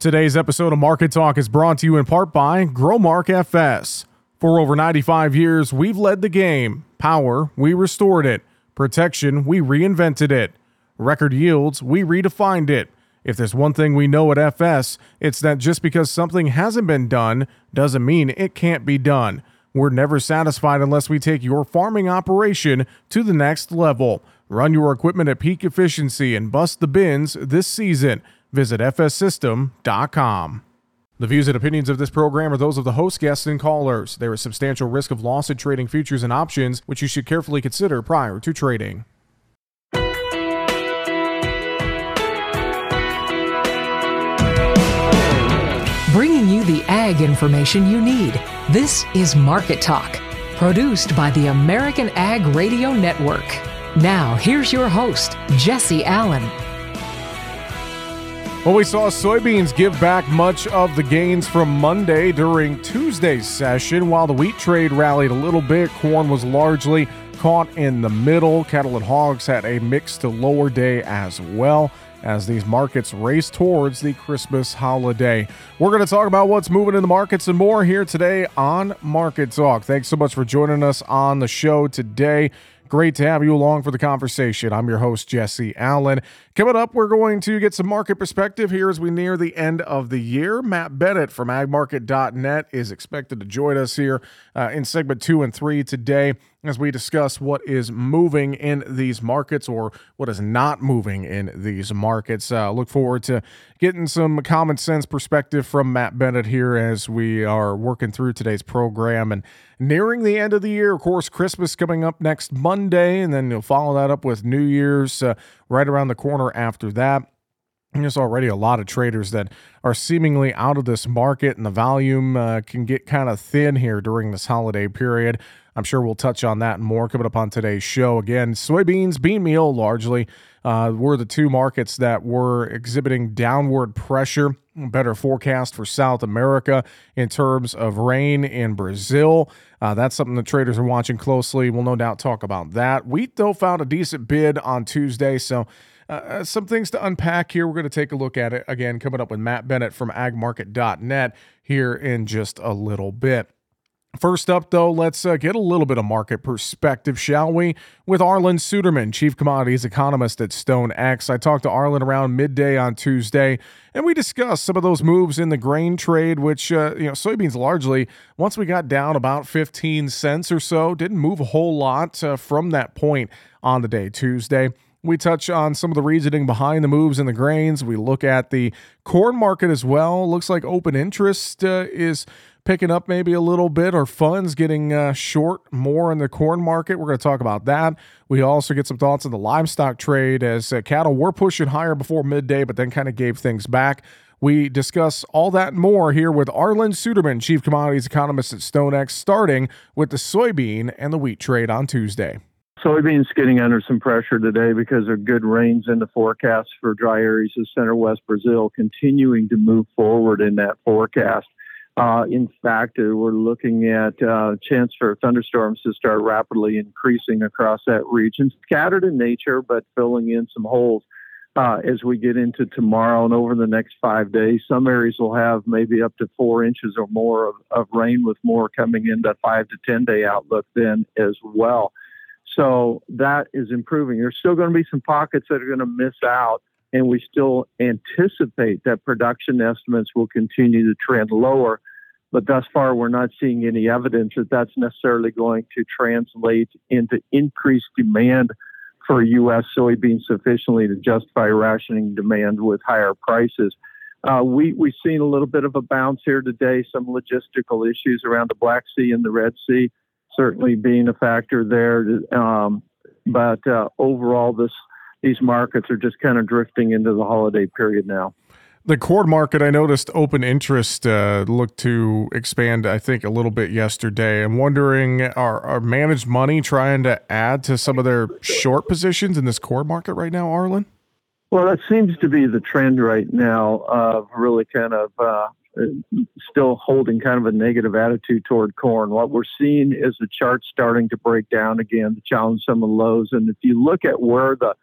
Today's episode of Market Talk is brought to you in part by Growmark FS. For over 95 years, we've led the game. Power, we restored it. Protection, we reinvented it. Record yields, we redefined it. If there's one thing we know at FS, it's that just because something hasn't been done doesn't mean it can't be done. We're never satisfied unless we take your farming operation to the next level. Run your equipment at peak efficiency and bust the bins this season. Visit fssystem.com. The views and opinions of this program are those of the host, guests, and callers. There is substantial risk of loss in trading futures and options, which you should carefully consider prior to trading. Bringing you the ag information you need. This is Market Talk, produced by the American Ag Radio Network. Now, here's your host, Jesse Allen. Well, we saw soybeans give back much of the gains from Monday during Tuesday's session. While the wheat trade rallied a little bit, corn was largely caught in the middle. Cattle and hogs had a mixed to lower day as well as these markets race towards the Christmas holiday. We're going to talk about what's moving in the markets and more here today on Market Talk. Thanks so much for joining us on the show today. Great to have you along for the conversation. I'm your host, Jesse Allen. Coming up, we're going to get some market perspective here as we near the end of the year. Matt Bennett from agmarket.net is expected to join us here uh, in segment two and three today as we discuss what is moving in these markets or what is not moving in these markets. Uh, look forward to getting some common sense perspective from Matt Bennett here as we are working through today's program and nearing the end of the year. Of course, Christmas coming up next Monday, and then you'll follow that up with New Year's uh, right around the corner after that. There's already a lot of traders that are seemingly out of this market, and the volume uh, can get kind of thin here during this holiday period. I'm sure we'll touch on that more coming up on today's show. Again, soybeans, bean meal largely uh, were the two markets that were exhibiting downward pressure. Better forecast for South America in terms of rain in Brazil. Uh, that's something the traders are watching closely. We'll no doubt talk about that. Wheat, though, found a decent bid on Tuesday. So, uh, uh some things to unpack here. We're going to take a look at it again, coming up with Matt Bennett from agmarket.net here in just a little bit. First up, though, let's uh, get a little bit of market perspective, shall we? With Arlan Suderman, Chief Commodities Economist at StoneX. I talked to Arlan around midday on Tuesday, and we discussed some of those moves in the grain trade, which, uh, you know, soybeans largely, once we got down about 15 cents or so, didn't move a whole lot uh, from that point on the day Tuesday. We touch on some of the reasoning behind the moves in the grains. We look at the corn market as well. Looks like open interest uh, is picking up maybe a little bit or funds getting uh, short more in the corn market. We're going to talk about that. We also get some thoughts on the livestock trade as uh, cattle were pushing higher before midday, but then kind of gave things back. We discuss all that and more here with Arlan Suderman, Chief Commodities Economist at StoneX, starting with the soybean and the wheat trade on Tuesday. Soybeans getting under some pressure today because of good rains in the forecast for dry areas of center west Brazil, continuing to move forward in that forecast. Uh, in fact, uh, we're looking at uh, chance for thunderstorms to start rapidly increasing across that region, scattered in nature, but filling in some holes uh, as we get into tomorrow and over the next five days. Some areas will have maybe up to four inches or more of, of rain, with more coming into five to ten day outlook then as well. So that is improving. There's still going to be some pockets that are going to miss out and we still anticipate that production estimates will continue to trend lower. But thus far, we're not seeing any evidence that that's necessarily going to translate into increased demand for U.S. soybeans sufficiently to justify rationing demand with higher prices. Uh, we, we've seen a little bit of a bounce here today, some logistical issues around the Black Sea and the Red Sea certainly being a factor there. Um, but uh, overall, this these markets are just kind of drifting into the holiday period now. The corn market, I noticed open interest uh, looked to expand, I think, a little bit yesterday. I'm wondering, are, are managed money trying to add to some of their short positions in this corn market right now, Arlan? Well, that seems to be the trend right now of really kind of uh, still holding kind of a negative attitude toward corn. What we're seeing is the chart starting to break down again, to challenge some of the lows. And if you look at where the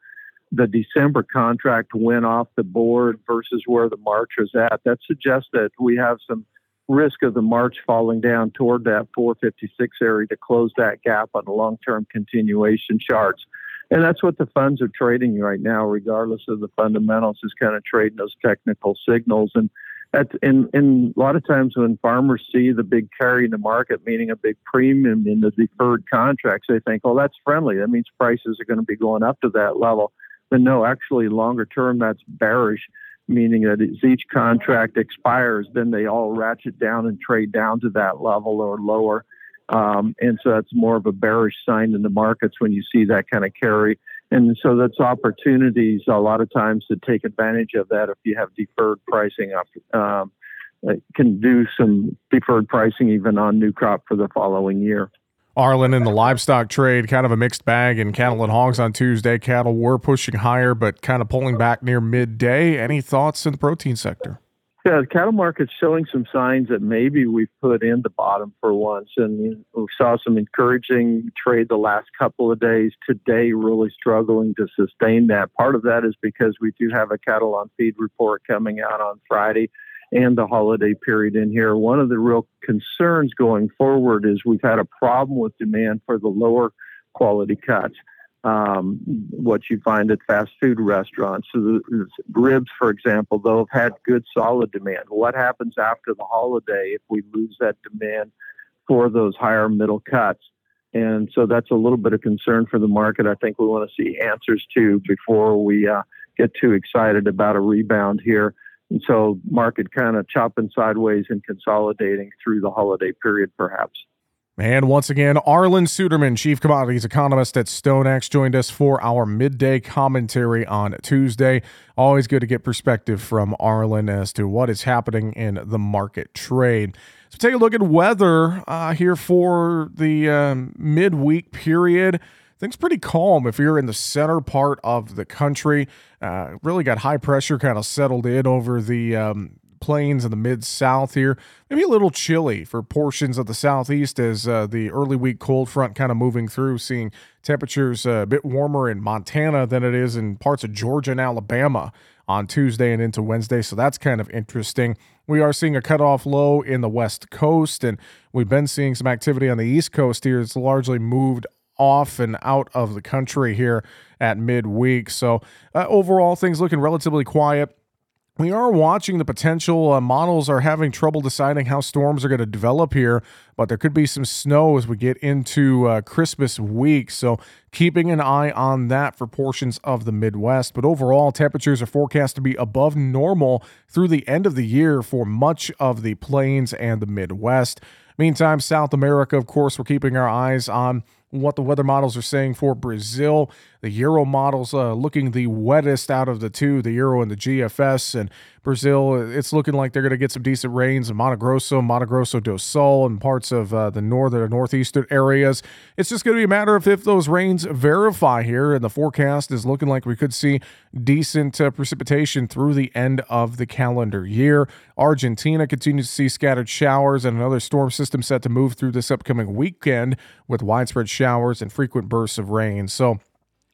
the December contract went off the board versus where the March was at, that suggests that we have some risk of the March falling down toward that 456 area to close that gap on the long-term continuation charts. And that's what the funds are trading right now, regardless of the fundamentals, is kind of trading those technical signals. And that's in, in a lot of times when farmers see the big carry in the market, meaning a big premium in the deferred contracts, they think, oh, that's friendly. That means prices are going to be going up to that level. But no, actually, longer term, that's bearish, meaning that as each contract expires, then they all ratchet down and trade down to that level or lower. Um, and so that's more of a bearish sign in the markets when you see that kind of carry. And so that's opportunities a lot of times to take advantage of that if you have deferred pricing up. Um, can do some deferred pricing even on new crop for the following year. Arlan in the livestock trade, kind of a mixed bag in cattle and hogs on Tuesday. Cattle were pushing higher, but kind of pulling back near midday. Any thoughts in the protein sector? Yeah, the cattle market's showing some signs that maybe we've put in the bottom for once, and we saw some encouraging trade the last couple of days. Today, really struggling to sustain that. Part of that is because we do have a cattle on feed report coming out on Friday and the holiday period in here. One of the real concerns going forward is we've had a problem with demand for the lower quality cuts. Um, what you find at fast food restaurants. So the, ribs, for example, though have had good solid demand. What happens after the holiday if we lose that demand for those higher middle cuts? And so that's a little bit of concern for the market. I think we want to see answers to before we uh, get too excited about a rebound here. And so market kind of chopping sideways and consolidating through the holiday period, perhaps. And once again, Arlan Suderman, Chief Commodities Economist at StoneX, joined us for our midday commentary on Tuesday. Always good to get perspective from Arlan as to what is happening in the market trade. So take a look at weather uh, here for the um, midweek period things pretty calm if you're in the center part of the country. Uh, really got high pressure kind of settled in over the um, plains in the mid south here. Maybe a little chilly for portions of the southeast as uh, the early week cold front kind of moving through, seeing temperatures uh, a bit warmer in Montana than it is in parts of Georgia and Alabama on Tuesday and into Wednesday. So that's kind of interesting. We are seeing a cutoff low in the west coast, and we've been seeing some activity on the east coast here. It's largely moved off and out of the country here at midweek. So, uh, overall, things looking relatively quiet. We are watching the potential. Uh, models are having trouble deciding how storms are going to develop here, but there could be some snow as we get into uh, Christmas week. So, keeping an eye on that for portions of the Midwest. But overall, temperatures are forecast to be above normal through the end of the year for much of the plains and the Midwest. Meantime, South America, of course, we're keeping our eyes on what the weather models are saying for Brazil. The Euro models uh, looking the wettest out of the two, the Euro and the GFS. And Brazil, it's looking like they're going to get some decent rains in Mato Grosso, Mato Grosso do Sul, and parts of uh, the northern and northeastern areas. It's just going to be a matter of if those rains verify here. And the forecast is looking like we could see decent uh, precipitation through the end of the calendar year. Argentina continues to see scattered showers and another storm system set to move through this upcoming weekend with widespread showers and frequent bursts of rain. So,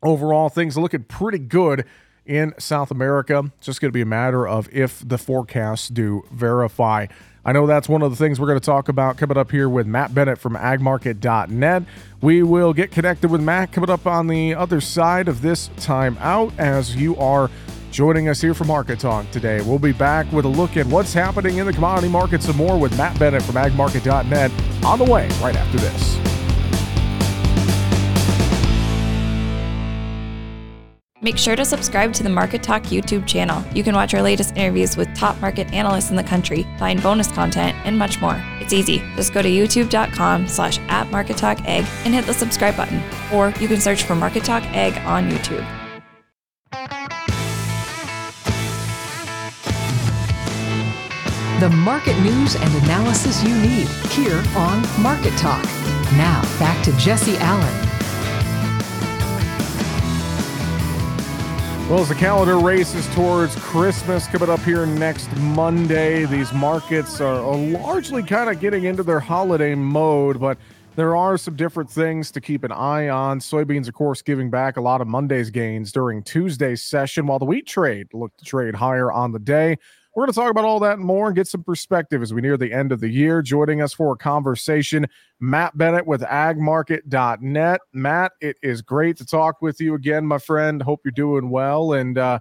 overall, things are looking pretty good in South America. It's just going to be a matter of if the forecasts do verify. I know that's one of the things we're going to talk about coming up here with Matt Bennett from agmarket.net. We will get connected with Matt coming up on the other side of this time out as you are joining us here for Market Talk today. We'll be back with a look at what's happening in the commodity market some more with Matt Bennett from agmarket.net on the way right after this. Make sure to subscribe to the Market Talk YouTube channel. You can watch our latest interviews with top market analysts in the country, find bonus content, and much more. It's easy. Just go to youtube.com slash at Market Talk Ag and hit the subscribe button. Or you can search for Market Talk Ag on YouTube. The market news and analysis you need here on Market Talk. Now, back to Jesse Allen Well, as the calendar races towards Christmas coming up here next Monday, these markets are, largely kind of getting into their holiday mode, but there are some different things to keep an eye on. Soybeans, of course, giving back a lot of Monday's gains during Tuesday's session, while the wheat trade looked to trade higher on the day. We're going to talk about all that and more and get some perspective as we near the end of the year. Joining us for a conversation, Matt Bennett with agmarket.net. Matt, it is great to talk with you again, my friend. Hope you're doing well. And, uh,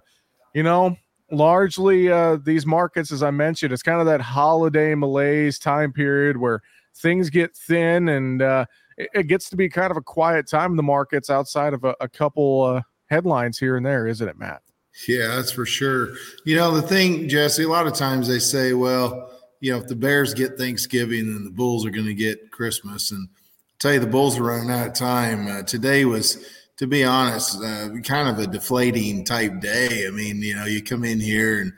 you know, largely uh, these markets, as I mentioned, it's kind of that holiday malaise time period where things get thin and uh, it, it, gets to be kind of a quiet time in the markets outside of a, a couple uh, headlines here and there, isn't it, Matt? Yeah, that's for sure. You know, the thing, Jesse, a lot of times they say, well, you know, if the Bears get Thanksgiving, then the Bulls are going to get Christmas. And I'll tell you, the Bulls are running out of time. Uh, today was, to be honest, uh, kind of a deflating type day. I mean, you know, you come in here and,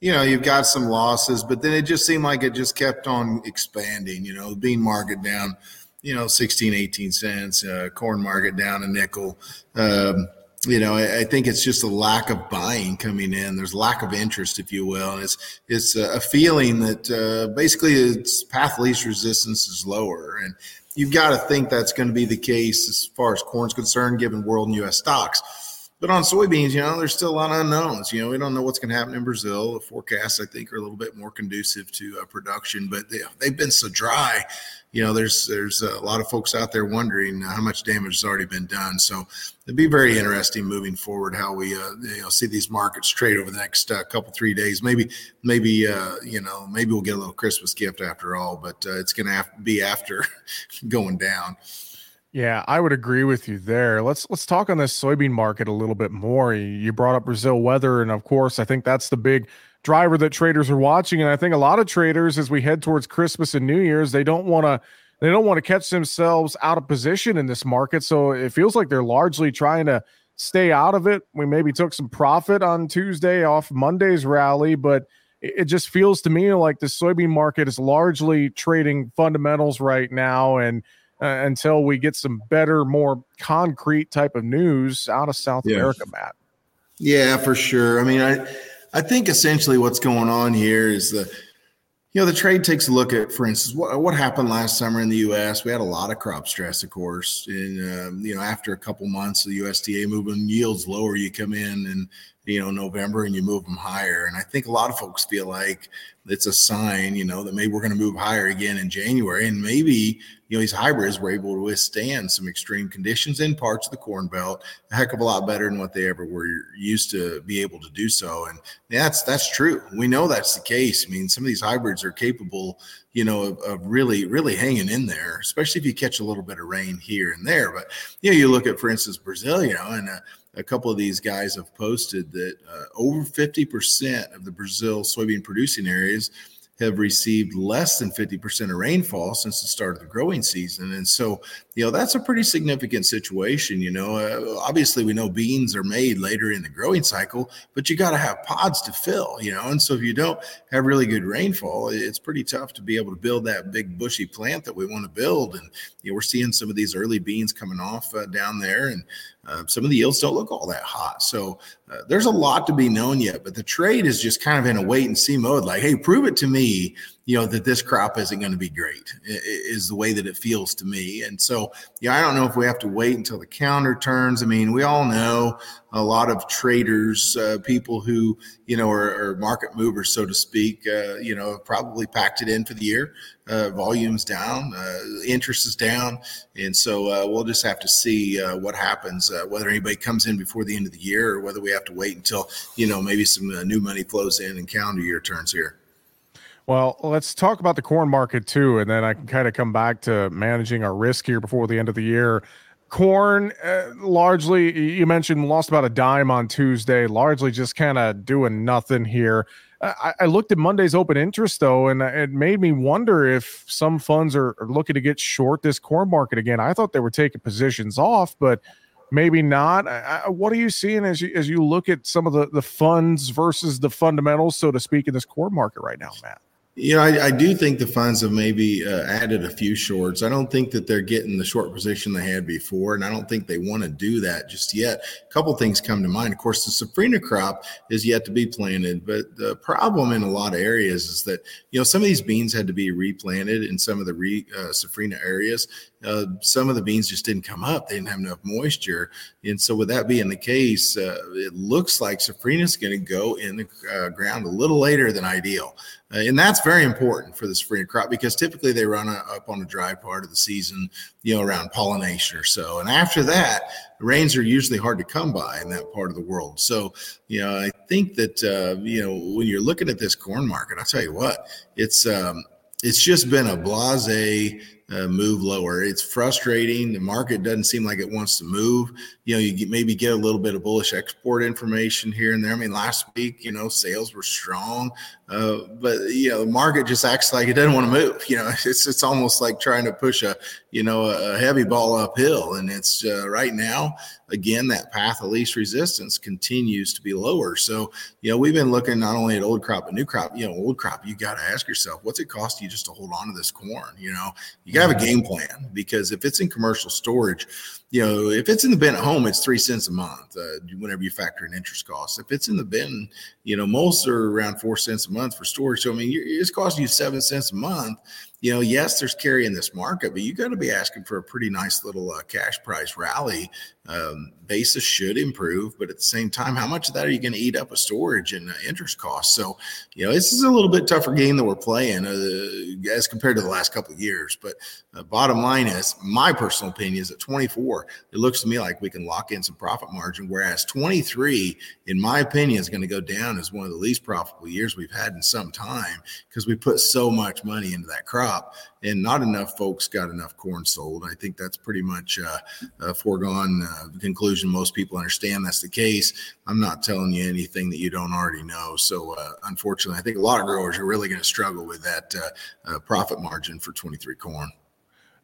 you know, you've got some losses, but then it just seemed like it just kept on expanding. You know, bean market down, you know, 16, 18 cents, uh, corn market down a nickel. Um, you know, I, I, think it's just a lack of buying coming in. There's lack of interest, if you will, and it's it's a, feeling that uh, basically its path least resistance is lower, and you've got to think that's going to be the case as far as corn's concerned, given world and U.S. stocks. But on soybeans, you know, there's still a lot of unknowns. You know, we don't know what's going to happen in Brazil. The forecasts, I think, are a little bit more conducive to uh, production, but they, they've been so dry you know, there's there's a lot of folks out there wondering how much damage has already been done. So it'd be very interesting moving forward how we uh, you know see these markets trade over the next uh, couple three days. Maybe maybe uh, you know maybe we'll get a little Christmas gift after all, but uh, it's going to to be after going down. Yeah, I would agree with you there. Let's let's talk on this soybean market a little bit more. You brought up Brazil weather, and of course, I think that's the big driver that traders are watching. And I think a lot of traders, as we head towards Christmas and New Year's, they don't want to they don't want to catch themselves out of position in this market. So it feels like they're largely trying to stay out of it. We maybe took some profit on Tuesday off Monday's rally, but it just feels to me like the soybean market is largely trading fundamentals right now. And uh, until we get some better, more concrete type of news out of South yeah. America, Matt. Yeah, for sure. I mean, I I think essentially what's going on here is the you know the trade takes a look at, for instance, what what happened last summer in the U.S. We had a lot of crop stress, of course, and um, you know after a couple months of the USDA moving yields lower, you come in and you know November and you move them higher. And I think a lot of folks feel like it's a sign, you know, that maybe we're going to move higher again in January, and maybe you know these hybrids were able to withstand some extreme conditions in parts of the Corn Belt a heck of a lot better than what they ever were used to be able to do so. And that's that's true. We know that's the case. I mean, some of these hybrids are capable, you know, of, of really really hanging in there, especially if you catch a little bit of rain here and there. But you know, you look at, for instance, Brazil, you know, and uh, a couple of these guys have posted that uh, over 50% of the Brazil soybean producing areas have received less than 50% of rainfall since the start of the growing season. And so, you know, that's a pretty significant situation. You know, uh, obviously, we know beans are made later in the growing cycle, but you got to have pods to fill, you know. And so, if you don't have really good rainfall, it's pretty tough to be able to build that big bushy plant that we want to build. And, you know, we're seeing some of these early beans coming off uh, down there. And, uh, some of the yields don't look all that hot. So uh, there's a lot to be known yet, but the trade is just kind of in a wait and see mode. Like, hey, prove it to me you know that this crop isn't going to be great is the way that it feels to me. And so yeah i don't know if we have to wait until the calendar turns. I mean we all know a lot of traders uh, people who you know are, are, market movers so to speak uh, you know probably packed it in for the year. Uh, volumes down uh, interest is down. And so uh, we'll just have to see uh, what happens whether anybody comes in before the end of the year or whether we have to wait until you know maybe some new money flows in and calendar year turns here well, let's talk about the corn market too, and then I can kind of come back to managing our risk here before the end of the year. Corn, uh, largely, you mentioned lost about a dime on Tuesday, largely just kind of doing nothing here. I, I, looked at Monday's open interest though, and it made me wonder if some funds are, are looking to get short this corn market again. I thought they were taking positions off, but maybe not. I, what are you seeing as you as you look at some of the the funds versus the fundamentals, so to speak, in this corn market right now, Matt? You know, I, I, do think the funds have maybe uh, added a few shorts. I don't think that they're getting the short position they had before, and I don't think they want to do that just yet. A couple things come to mind. Of course, the safrinha crop is yet to be planted, but the problem in a lot of areas is that you know some of these beans had to be replanted in some of the re, uh, safrinha areas uh, some of the beans just didn't come up. They didn't have enough moisture. And so, with that being the case, uh, it looks like Safrinha is going to go in the uh, ground a little later than ideal. Uh, and that's very important for the Safrinha crop because typically they run a, up on a dry part of the season, you know, around pollination or so. And after that, rains are usually hard to come by in that part of the world. So, you know, I think that, uh, you know, when you're looking at this corn market, I'll tell you what, it's, um, it's just been a blase uh, move lower. It's frustrating. The market doesn't seem like it wants to move. You know, you get, maybe get a little bit of bullish export information here and there. I mean, last week, you know, sales were strong, uh, but you know, the market just acts like it doesn't want to move. You know, it's it's almost like trying to push a you know a heavy ball uphill, and it's uh, right now again that path of least resistance continues to be lower. So you know, we've been looking not only at old crop but new crop. You know, old crop, you got to ask yourself, what's it cost you just to hold on to this corn? You know, you got to have a game plan because if it's in commercial storage, you know, if it's in the bin at home, it's three cents a month uh, whenever you factor in interest costs. If it's in the bin, you know, most are around four cents a month for storage. So, I mean, it's costing you seven cents a month you know, yes, there's carry in this market, but you got to be asking for a pretty nice little uh, cash price rally. Um, basis should improve, but at the same time, how much of that are you going to eat up with storage and uh, interest costs? So, you know, this is a little bit tougher game that we're playing uh, as compared to the last couple of years. But uh, bottom line is, my personal opinion is at 24, it looks to me like we can lock in some profit margin, whereas 23, in my opinion, is going to go down as one of the least profitable years we've had in some time because we put so much money into that crop crop, and not enough folks got enough corn sold. I think that's pretty much uh, a foregone uh, conclusion. Most people understand that's the case. I'm not telling you anything that you don't already know. So, uh, unfortunately, I think a lot of growers are really going to struggle with that uh, uh, profit margin for 23 corn.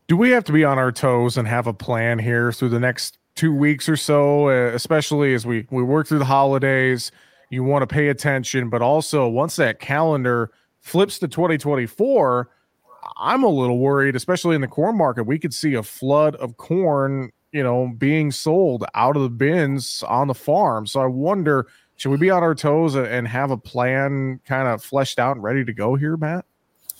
Do we have to be on our toes and have a plan here through the next two weeks or so, especially as we we work through the holidays? You want to pay attention, but also once that calendar flips to 2024 I'm a little worried, especially in the corn market. We could see a flood of corn, you know, being sold out of the bins on the farm. So I wonder, should we be on our toes and have a plan kind of fleshed out and ready to go here, Matt?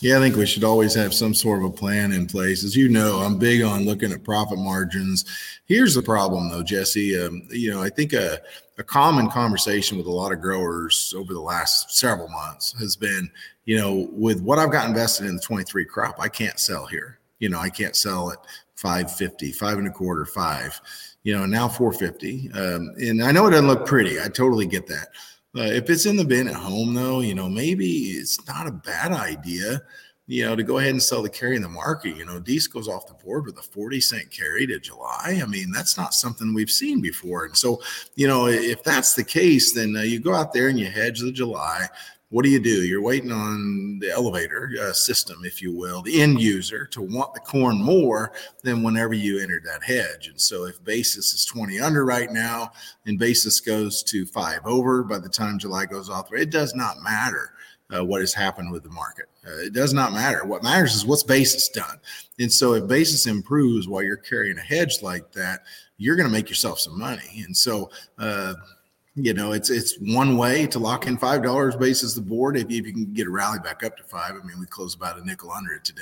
Yeah, I think we should always have some sort of a plan in place. As you know, I'm big on looking at profit margins. Here's the problem, though, Jesse. Um, you know, I think a, a common conversation with a lot of growers over the last several months has been, you know, with what I've got invested in the 23 crop, I can't sell here. You know, I can't sell at 550, five and a quarter, five, you know, now 450. Um, and I know it doesn't look pretty. I totally get that. Uh, if it's in the bin at home, though, you know, maybe it's not a bad idea, you know, to go ahead and sell the carry in the market. You know, Deese goes off the board with a 40 cent carry to July. I mean, that's not something we've seen before. And so, you know, if that's the case, then uh, you go out there and you hedge the July what do you do? You're waiting on the elevator uh, system, if you will, the end user to want the corn more than whenever you entered that hedge. And so if basis is 20 under right now and basis goes to five over by the time July goes off, it does not matter. Uh, what has happened with the market. Uh, it does not matter. What matters is what's basis done. And so if basis improves while you're carrying a hedge like that, you're going to make yourself some money. And so, uh, you know, it's it's one way to lock in five dollars basis the board if, if you can get a rally back up to five. I mean, we closed about a nickel under it today,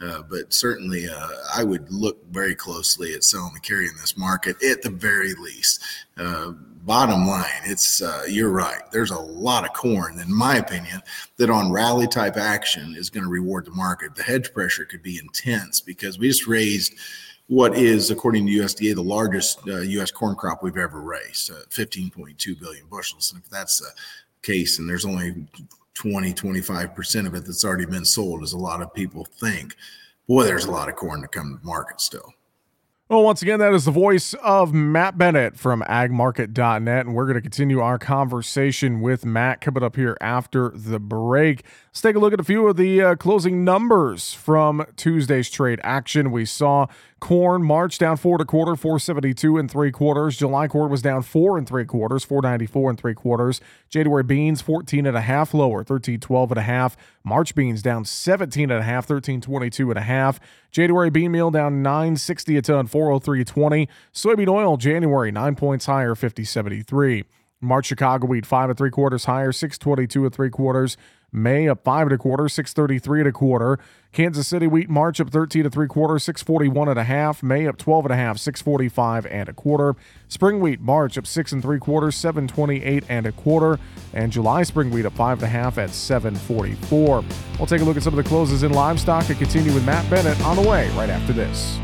uh, but certainly uh, I would look very closely at selling the carry in this market at the very least. Uh, bottom line, it's uh, you're right. There's a lot of corn, in my opinion, that on rally type action is going to reward the market. The hedge pressure could be intense because we just raised what is, according to USDA, the largest uh, U.S. corn crop we've ever raised, uh, 15.2 billion bushels. And if that's the case, and there's only 20, 25% of it that's already been sold, as a lot of people think, boy, there's a lot of corn to come to market still. Well, once again, that is the voice of Matt Bennett from agmarket.net. And we're going to continue our conversation with Matt coming up here after the break. Let's take a look at a few of the uh, closing numbers from Tuesday's trade action. We saw corn March down four to a quarter, 472 and three quarters. July corn was down four and three quarters, 494 and three quarters. January beans 14 and a half lower, 1312 and a half. March beans down 17 and a half, 1322 and a half. January bean meal down 960 a ton, 403.20. Soybean oil January nine points higher, 5073. March Chicago wheat five and three quarters higher, 622 and three quarters. May up five and a quarter, 633 and a quarter. Kansas City wheat March up 13 to three quarter, 641 and a half. May up 12 and a half, 645 and a quarter. Spring wheat March up six and three quarters, 728 and a quarter. And July spring wheat up five and a half at 744. We'll take a look at some of the closes in livestock and continue with Matt Bennett on the way right after this.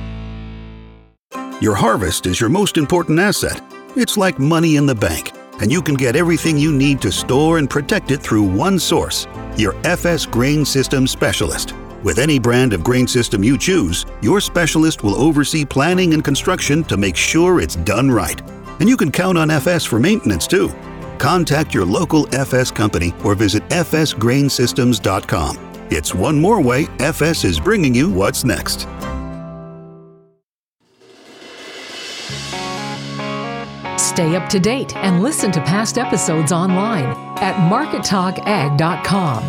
Your harvest is your most important asset. It's like money in the bank and you can get everything you need to store and protect it through one source your FS Grain System specialist. With any brand of grain system you choose, your specialist will oversee planning and construction to make sure it's done right. And you can count on FS for maintenance too. Contact your local FS company or visit fsgrainsystems.com. It's one more way FS is bringing you what's next. Stay up to date and listen to past episodes online at markettalkag.com.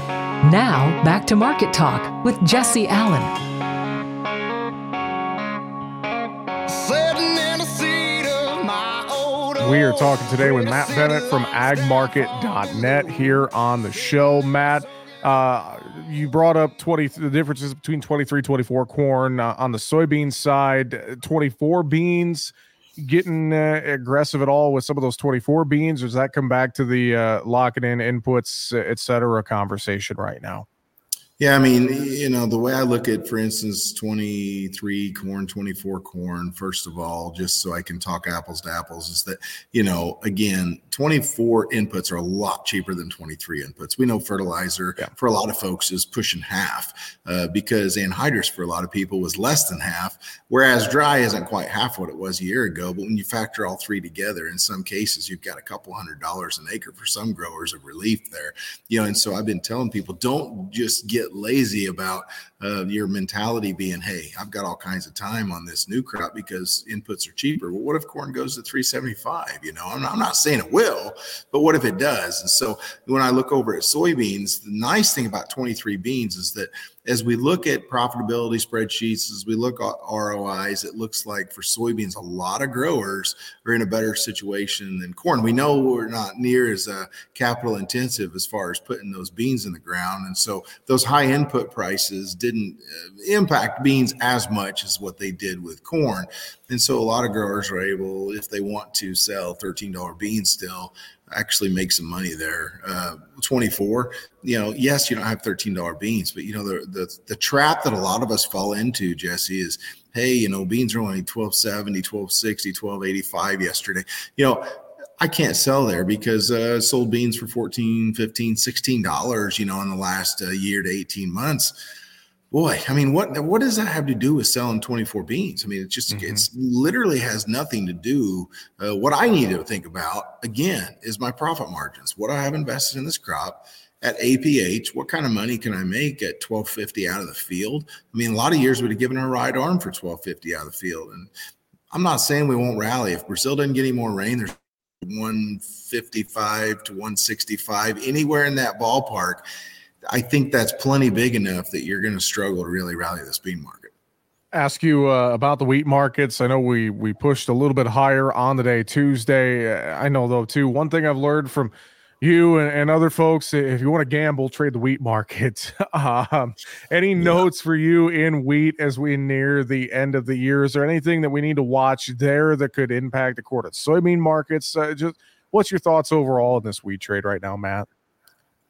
Now, back to Market Talk with Jesse Allen. We are talking today with Matt Bennett from agmarket.net here on the show. Matt, uh, you brought up 20 the differences between 23 24 corn uh, on the soybean side, 24 beans getting uh, aggressive at all with some of those 24 beans? Or does that come back to the uh, locking in inputs, et cetera, conversation right now? Yeah, I mean, you know, the way I look at, for instance, 23 corn, 24 corn, first of all, just so I can talk apples to apples, is that, you know, again, 24 inputs are a lot cheaper than 23 inputs. We know fertilizer yeah. for a lot of folks is pushing half uh, because anhydrous for a lot of people was less than half, whereas dry isn't quite half what it was a year ago. But when you factor all three together, in some cases, you've got a couple hundred dollars an acre for some growers of relief there. You know, and so I've been telling people don't just get lazy about uh, your mentality being, hey, I've got all kinds of time on this new crop because inputs are cheaper. Well, what if corn goes to 375? You know, I'm not, I'm not saying it will, but what if it does? And so when I look over at soybeans, the nice thing about 23 beans is that as we look at profitability spreadsheets, as we look at ROIs, it looks like for soybeans, a lot of growers are in a better situation than corn. We know we're not near as uh, capital intensive as far as putting those beans in the ground. And so those high input prices didn't uh, impact beans as much as what they did with corn. And so a lot of growers are able, if they want to sell $13 beans still, actually make some money there. Uh, 24, you know, yes, you don't have $13 beans, but you know, the, the, the trap that a lot of us fall into, Jesse, is, hey, you know, beans are only 1270, 1260, 1285 yesterday. You know, I can't sell there because uh, sold beans for 14, 15, 16 dollars, you know, in the last uh, year to 18 months boy, I mean, what what does that have to do with selling 24 beans? I mean, it just mm-hmm. it's literally has nothing to do. Uh, what I need to think about again is my profit margins. What I have invested in this crop at APH, what kind of money can I make at 1250 out of the field? I mean, a lot of years would have given her a right arm for 1250 out of the field. And I'm not saying we won't rally. If Brazil doesn't get any more rain, there's 155 to 165, anywhere in that ballpark I think that's plenty big enough that you're going to struggle to really rally this bean market. Ask you uh, about the wheat markets. I know we we pushed a little bit higher on the day Tuesday. I know though too. One thing I've learned from you and, and other folks, if you want to gamble, trade the wheat market. um, any yeah. notes for you in wheat as we near the end of the year? Is there anything that we need to watch there that could impact the quarter soybean markets? Uh, just what's your thoughts overall in this wheat trade right now, Matt?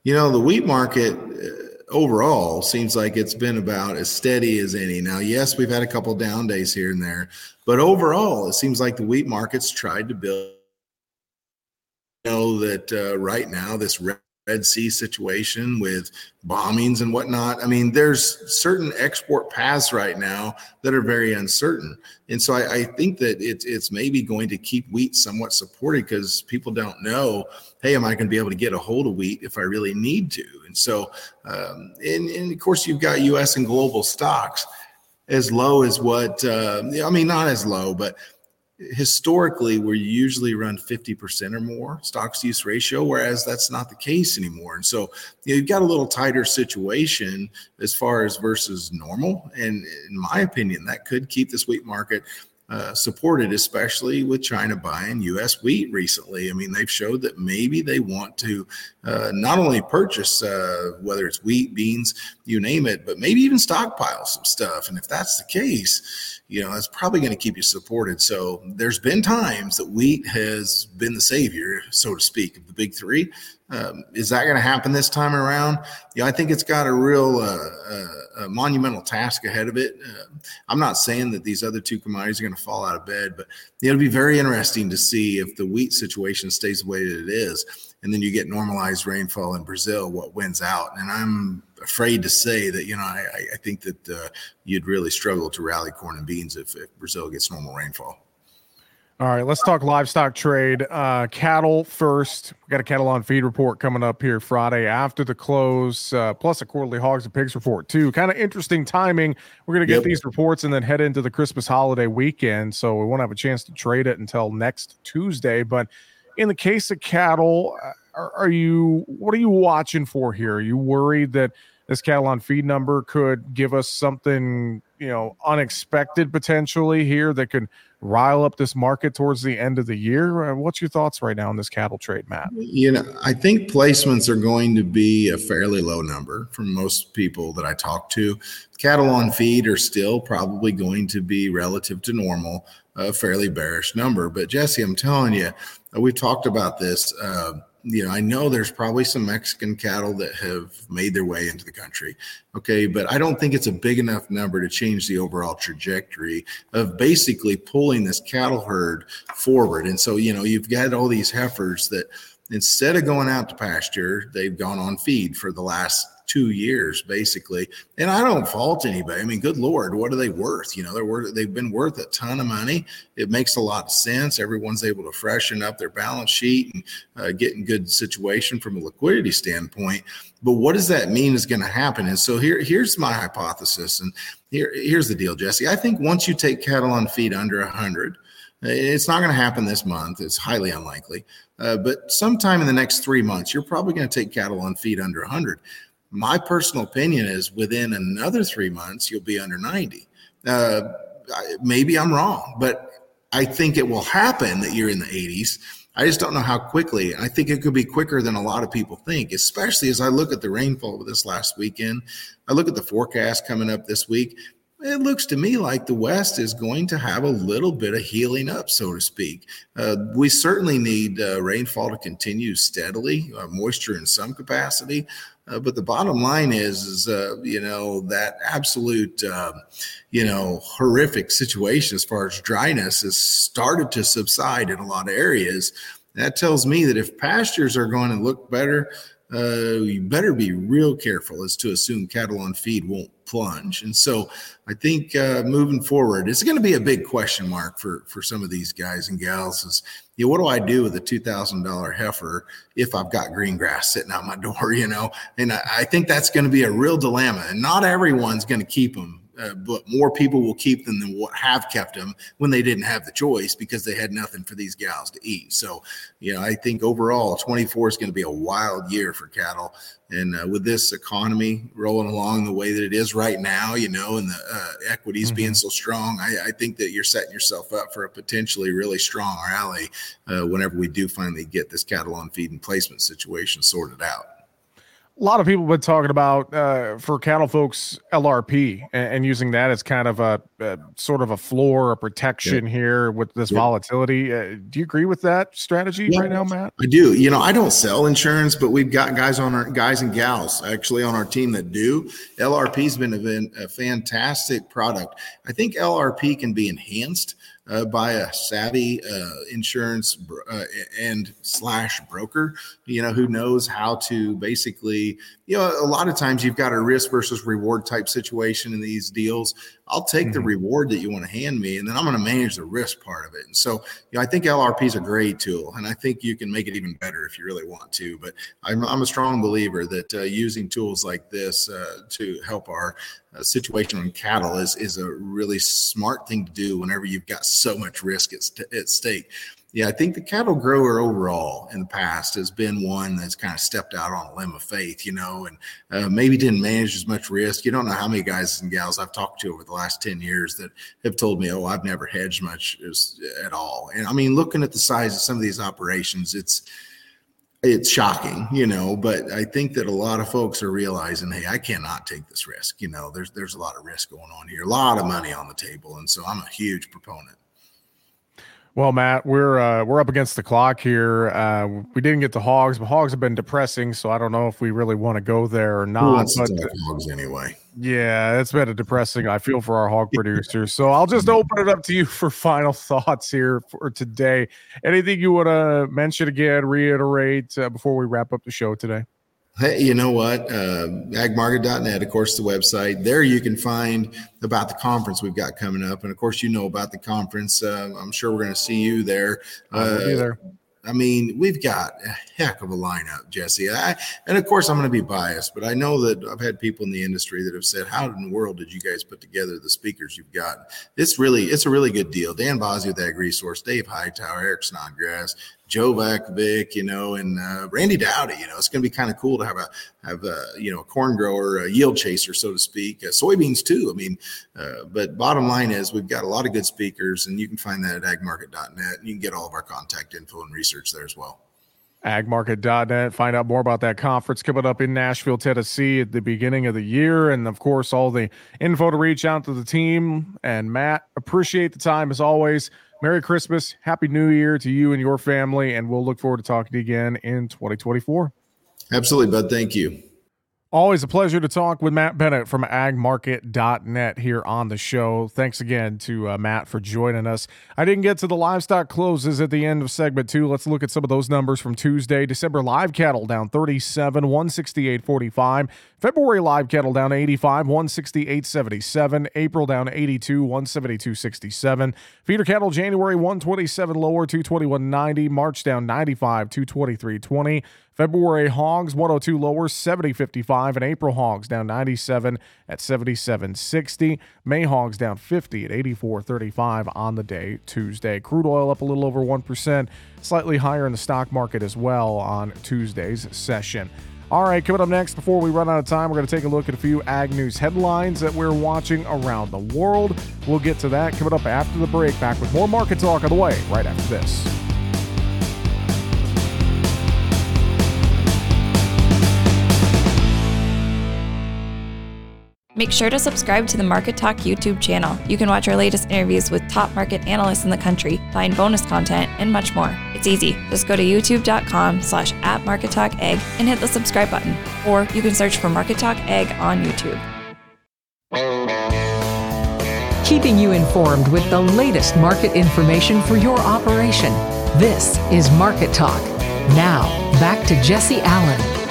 You know, the wheat market uh, overall seems like it's been about as steady as any. Now, yes, we've had a couple down days here and there, but overall, it seems like the wheat market's tried to build. You know that uh, right now, this Red Sea situation with bombings and whatnot. I mean, there's certain export paths right now that are very uncertain. And so I, I think that it, it's maybe going to keep wheat somewhat supported because people don't know, hey, am I going to be able to get a hold of wheat if I really need to? And so, um, and, and of course, you've got US and global stocks as low as what, uh, I mean, not as low, but historically we usually run 50% or more stocks to use ratio whereas that's not the case anymore and so you know, you've got a little tighter situation as far as versus normal and in my opinion that could keep this wheat market uh, supported, especially with China buying U.S. wheat recently. I mean, they've showed that maybe they want to uh, not only purchase uh, whether it's wheat, beans, you name it, but maybe even stockpile some stuff. And if that's the case, you know, that's probably going to keep you supported. So there's been times that wheat has been the savior, so to speak, of the big three. Um, is that going to happen this time around? Yeah, I think it's got a real uh, uh, monumental task ahead of it. Uh, I'm not saying that these other two commodities are going to fall out of bed, but it'll be very interesting to see if the wheat situation stays the way that it is, and then you get normalized rainfall in Brazil, what wins out. And I'm afraid to say that you know I, I think that uh, you'd really struggle to rally corn and beans if, if Brazil gets normal rainfall. All right, let's talk livestock trade. Uh, cattle first. We got a cattle on feed report coming up here Friday after the close, uh, plus a quarterly hogs and pigs report too. Kind of interesting timing. We're going to get yep. these reports and then head into the Christmas holiday weekend, so we won't have a chance to trade it until next Tuesday. But in the case of cattle, uh, are, are you? What are you watching for here? Are you worried that this cattle on feed number could give us something, you know, unexpected potentially here that could rile up this market towards the end of the year? Uh, what's your thoughts right now on this cattle trade, Matt? You know, I think placements are going to be a fairly low number for most people that I talk to. Cattle on feed are still probably going to be relative to normal, a fairly bearish number. But Jesse, I'm telling you, uh, we've talked about this. Uh, you know, I know there's probably some Mexican cattle that have made their way into the country. Okay. But I don't think it's a big enough number to change the overall trajectory of basically pulling this cattle herd forward. And so, you know, you've got all these heifers that instead of going out to pasture, they've gone on feed for the last two years basically. And I don't fault anybody. I mean, good Lord, what are they worth? You know, they're worth, they've been worth a ton of money. It makes a lot of sense. Everyone's able to freshen up their balance sheet and uh, get in good situation from a liquidity standpoint. But what does that mean is going to happen? And so here, here's my hypothesis. And here, here's the deal, Jesse. I think once you take cattle on feed under a hundred, it's not going to happen this month. It's highly unlikely. Uh, but sometime in the next three months, you're probably going to take cattle on feed under 100. My personal opinion is within another three months, you'll be under 90. Uh, maybe I'm wrong, but I think it will happen that you're in the 80s. I just don't know how quickly. I think it could be quicker than a lot of people think, especially as I look at the rainfall this last weekend. I look at the forecast coming up this week it looks to me like the West is going to have a little bit of healing up, so to speak. Uh, we certainly need uh, rainfall to continue steadily, uh, moisture in some capacity. Uh, but the bottom line is, is uh, you know, that absolute, um, you know, horrific situation as far as dryness has started to subside in a lot of areas. That tells me that if pastures are going to look better, uh, you better be real careful as to assume cattle on feed won't plunge. And so I think uh, moving forward, it's going to be a big question mark for for some of these guys and gals. Is you know, what do I do with a two thousand dollar heifer if I've got green grass sitting out my door? You know, and I, I think that's going to be a real dilemma. And not everyone's going to keep them uh, but more people will keep them than what have kept them when they didn't have the choice because they had nothing for these gals to eat. So, you know, I think overall 24 is going to be a wild year for cattle. And uh, with this economy rolling along the way that it is right now, you know, and the uh, equities mm-hmm. being so strong, I, I, think that you're setting yourself up for a potentially really strong rally uh, whenever we do finally get this cattle on feed and placement situation sorted out a lot of people have been talking about uh, for cattle folks LRP and, and, using that as kind of a, a sort of a floor, a protection here with this volatility. Uh, do you agree with that strategy yeah, right now, Matt? I do. You know, I don't sell insurance, but we've got guys on our guys and gals actually on our team that do. LRP's been a, a fantastic product. I think LRP can be enhanced uh, by a savvy uh, insurance uh, and slash broker, you know, who knows how to basically, you know, a lot of times you've got a risk versus reward type situation in these deals. I'll take mm-hmm. the reward that you want to hand me, and then I'm going to manage the risk part of it. And so, you know, I think LRP is a great tool, and I think you can make it even better if you really want to. But I'm, I'm a strong believer that uh, using tools like this uh, to help our uh, situation on cattle is is a really smart thing to do whenever you've got so much risk at, st- at stake. Yeah, I think the cattle grower overall in the past has been one that's kind of stepped out on a limb of faith, you know, and uh, maybe didn't manage as much risk. You don't know how many guys and gals I've talked to over the last 10 years that have told me, oh, I've never hedged much as, at all. And I mean, looking at the size of some of these operations, it's, it's shocking, you know, but I think that a lot of folks are realizing, hey, I cannot take this risk. You know, there's there's a lot of risk going on here, a lot of money on the table, and so I'm a huge proponent. Well, Matt, we're uh, we're up against the clock here. Uh, we didn't get the hogs, but hogs have been depressing, so I don't know if we really want to go there or not. But hogs anyway. Yeah, it's been a depressing. I feel for our hog producers, so I'll just open it up to you for final thoughts here for today. Anything you want to mention again, reiterate uh, before we wrap up the show today? Hey, you know what? Uh, agmarket.net, of course, the website. There you can find about the conference we've got coming up. And of course, you know about the conference. Uh, I'm sure we're going to see you there. Uh, there. I mean, we've got a heck of a lineup, Jesse. I, and of course, I'm going to be biased, but I know that I've had people in the industry that have said, "How in the world did you guys put together the speakers you've got?" It's really, it's a really good deal. Dan Basse with Ag Resource, Dave Hightower, Eric Snodgrass, Joe Vaclavik, you know, and uh, Randy Dowdy. You know, it's going to be kind of cool to have a have a you know a corn grower, a yield chaser, so to speak. Uh, soybeans too. I mean, uh, but bottom line is we've got a lot of good speakers, and you can find that at agmarket.net. You can get all of our contact info and research there as well agmarket.net. Find out more about that conference coming up in Nashville, Tennessee at the beginning of the year. And of course, all the info to reach out to the team. And Matt, appreciate the time as always. Merry Christmas, Happy New Year to you and your family, and we'll look forward to talking to you again in 2024. Absolutely, bud. Thank you. Always a pleasure to talk with Matt Bennett from agmarket.net here on the show. Thanks again to uh, Matt for joining us. I didn't get to the livestock closes at the end of segment two. Let's look at some of those numbers from Tuesday. December live cattle down 37, 168.45. February live cattle down 85, 168.77. April down 82, 172.67. Feeder cattle January 127 lower, 221.90. March down 95, 223.20. February hogs 102 lower 70.55 and April hogs down 97 at 77.60. May hogs down 50 at 84.35 on the day Tuesday. Crude oil up a little over 1%, slightly higher in the stock market as well on Tuesday's session. All right, coming up next, before we run out of time, we're going to take a look at a few ag news headlines that we're watching around the world. We'll get to that coming up after the break. Back with more market talk on the way right after this. Make sure to subscribe to the Market Talk YouTube channel. You can watch our latest interviews with top market analysts in the country, find bonus content, and much more. It's easy. Just go to youtube.com slash at Market Talk Ag and hit the subscribe button. Or you can search for Market Talk Ag on YouTube. Keeping you informed with the latest market information for your operation. This is Market Talk. Now, back to Jesse Allen.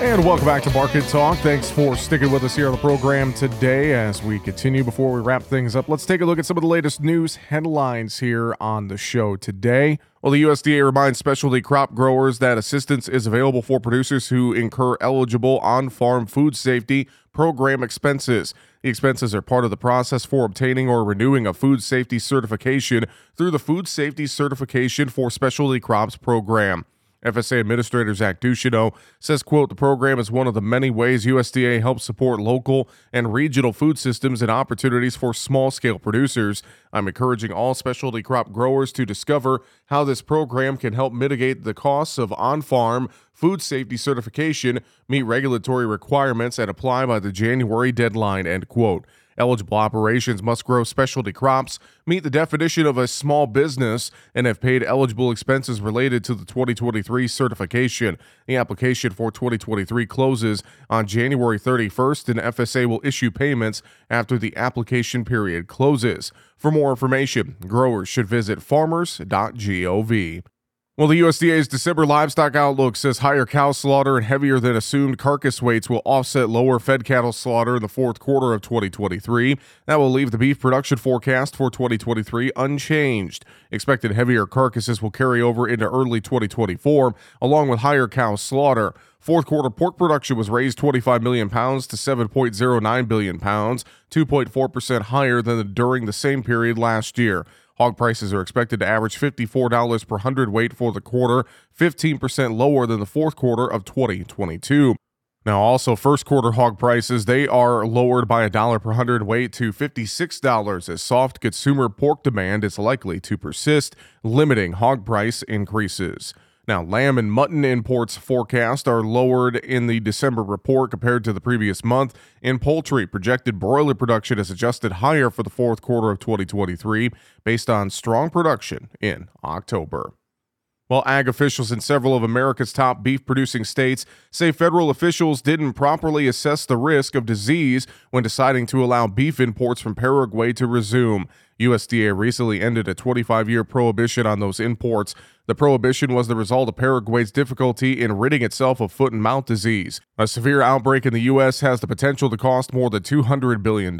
And welcome back to Market Talk. Thanks for sticking with us here on the program today as we continue. Before we wrap things up, let's take a look at some of the latest news headlines here on the show today. Well, the USDA reminds specialty crop growers that assistance is available for producers who incur eligible on farm food safety program expenses. The expenses are part of the process for obtaining or renewing a food safety certification through the Food Safety Certification for Specialty Crops program. FSA Administrator Zach Ducheneaux says, quote, the program is one of the many ways USDA helps support local and regional food systems and opportunities for small-scale producers. I'm encouraging all specialty crop growers to discover how this program can help mitigate the costs of on-farm food safety certification, meet regulatory requirements, and apply by the January deadline, end quote. Eligible operations must grow specialty crops, meet the definition of a small business, and have paid eligible expenses related to the 2023 certification. The application for 2023 closes on January 31st, and FSA will issue payments after the application period closes. For more information, growers should visit farmers.gov. Well, the USDA's December livestock outlook says higher cow slaughter and heavier than assumed carcass weights will offset lower fed cattle slaughter in the fourth quarter of 2023. That will leave the beef production forecast for 2023 unchanged. Expected heavier carcasses will carry over into early 2024, along with higher cow slaughter. Fourth quarter pork production was raised 25 million pounds to 7.09 billion pounds, 2.4% higher than during the same period last year. Hog prices are expected to average $54 per hundredweight for the quarter, 15% lower than the fourth quarter of 2022. Now, also first quarter hog prices, they are lowered by a dollar per hundredweight to $56 as soft consumer pork demand is likely to persist, limiting hog price increases. Now, lamb and mutton imports forecast are lowered in the December report compared to the previous month. In poultry, projected broiler production is adjusted higher for the fourth quarter of 2023 based on strong production in October. While ag officials in several of America's top beef producing states say federal officials didn't properly assess the risk of disease when deciding to allow beef imports from Paraguay to resume. USDA recently ended a 25 year prohibition on those imports. The prohibition was the result of Paraguay's difficulty in ridding itself of foot and mouth disease. A severe outbreak in the U.S. has the potential to cost more than $200 billion.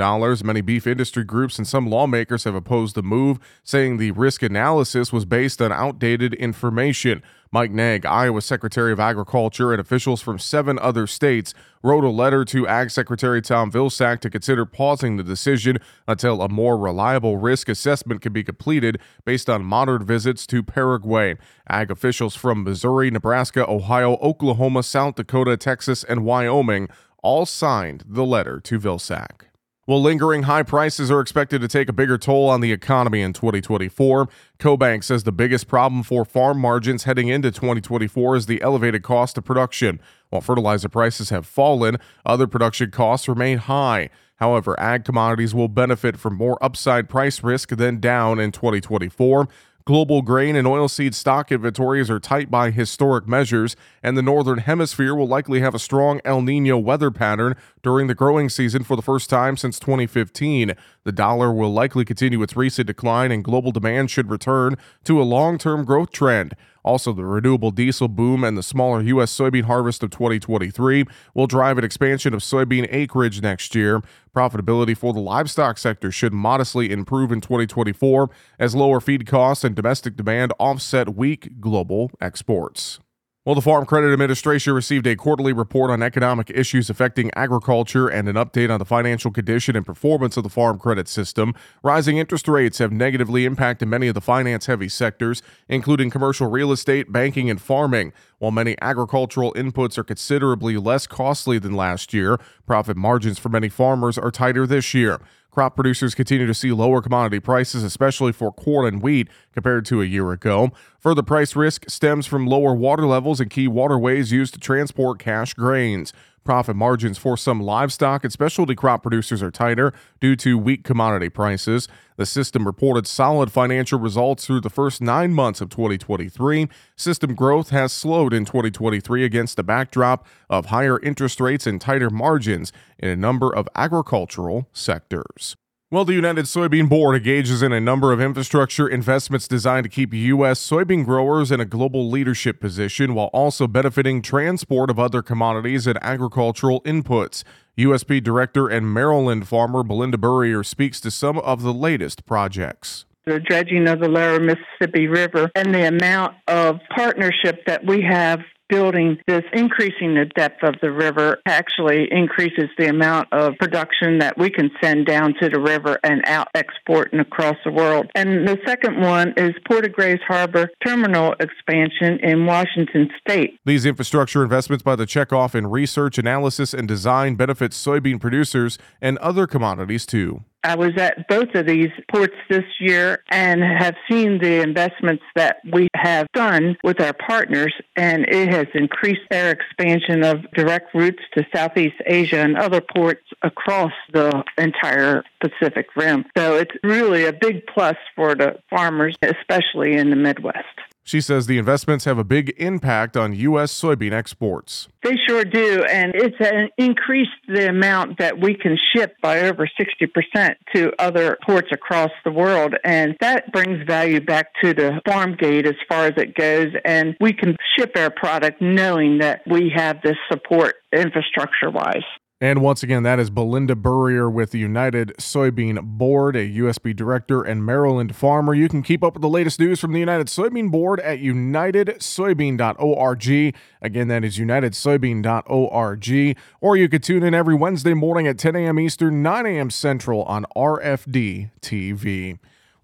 Many beef industry groups and some lawmakers have opposed the move, saying the risk analysis was based on outdated information. Mike Naig, Iowa Secretary of Agriculture, and officials from seven other states wrote a letter to Ag Secretary Tom Vilsack to consider pausing the decision until a more reliable risk assessment can be completed based on modern visits to Paraguay. Ag officials from Missouri, Nebraska, Ohio, Oklahoma, South Dakota, Texas, and Wyoming all signed the letter to Vilsack. While lingering high prices are expected to take a bigger toll on the economy in 2024, CoBank says the biggest problem for farm margins heading into 2024 is the elevated cost of production. While fertilizer prices have fallen, other production costs remain high. However, ag commodities will benefit from more upside price risk than down in 2024. Global grain and oilseed stock inventories are tight by historic measures, and the Northern Hemisphere will likely have a strong El Nino weather pattern during the growing season for the first time since 2015. The dollar will likely continue its recent decline, and global demand should return to a long term growth trend. Also, the renewable diesel boom and the smaller U.S. soybean harvest of 2023 will drive an expansion of soybean acreage next year. Profitability for the livestock sector should modestly improve in 2024 as lower feed costs and domestic demand offset weak global exports. Well, the Farm Credit Administration received a quarterly report on economic issues affecting agriculture and an update on the financial condition and performance of the farm credit system. Rising interest rates have negatively impacted many of the finance heavy sectors, including commercial real estate, banking, and farming. While many agricultural inputs are considerably less costly than last year, profit margins for many farmers are tighter this year. Crop producers continue to see lower commodity prices, especially for corn and wheat, compared to a year ago. Further price risk stems from lower water levels in key waterways used to transport cash grains. Profit margins for some livestock and specialty crop producers are tighter due to weak commodity prices. The system reported solid financial results through the first nine months of 2023. System growth has slowed in 2023 against the backdrop of higher interest rates and tighter margins in a number of agricultural sectors. Well, the United Soybean Board engages in a number of infrastructure investments designed to keep U.S. soybean growers in a global leadership position while also benefiting transport of other commodities and agricultural inputs. USB Director and Maryland farmer Belinda Burrier speaks to some of the latest projects the dredging of the lower Mississippi River and the amount of partnership that we have building this increasing the depth of the river actually increases the amount of production that we can send down to the river and out exporting across the world. And the second one is Port of Grays Harbor terminal expansion in Washington state. These infrastructure investments by the checkoff in research, analysis, and design benefit soybean producers and other commodities too. I was at both of these ports this year and have seen the investments that we have done with our partners, and it has increased their expansion of direct routes to Southeast Asia and other ports across the entire Pacific Rim. So it's really a big plus for the farmers, especially in the Midwest. She says the investments have a big impact on U.S. soybean exports. They sure do. And it's an increased the amount that we can ship by over 60% to other ports across the world. And that brings value back to the farm gate as far as it goes. And we can ship our product knowing that we have this support infrastructure wise. And once again, that is Belinda Burrier with the United Soybean Board, a USB director and Maryland farmer. You can keep up with the latest news from the United Soybean Board at unitedsoybean.org. Again, that is unitedsoybean.org. Or you could tune in every Wednesday morning at 10 a.m. Eastern, 9 a.m. Central on RFD TV.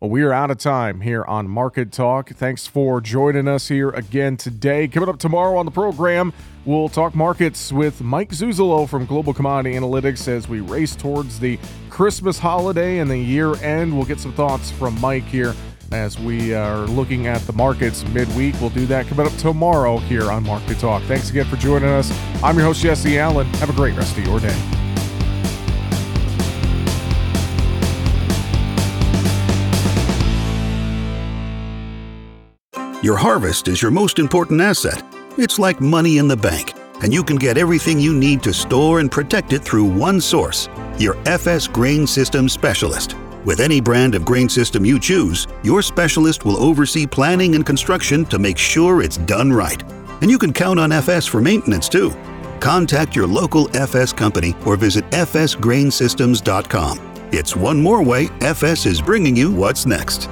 But we are out of time here on Market Talk. Thanks for joining us here again today. Coming up tomorrow on the program, we'll talk markets with Mike Zuzolo from Global Commodity Analytics as we race towards the Christmas holiday and the year end. We'll get some thoughts from Mike here as we are looking at the markets midweek. We'll do that coming up tomorrow here on Market Talk. Thanks again for joining us. I'm your host, Jesse Allen. Have a great rest of your day. Your harvest is your most important asset. It's like money in the bank, and you can get everything you need to store and protect it through one source your FS Grain System Specialist. With any brand of grain system you choose, your specialist will oversee planning and construction to make sure it's done right. And you can count on FS for maintenance too. Contact your local FS company or visit fsgrainsystems.com. It's one more way FS is bringing you what's next.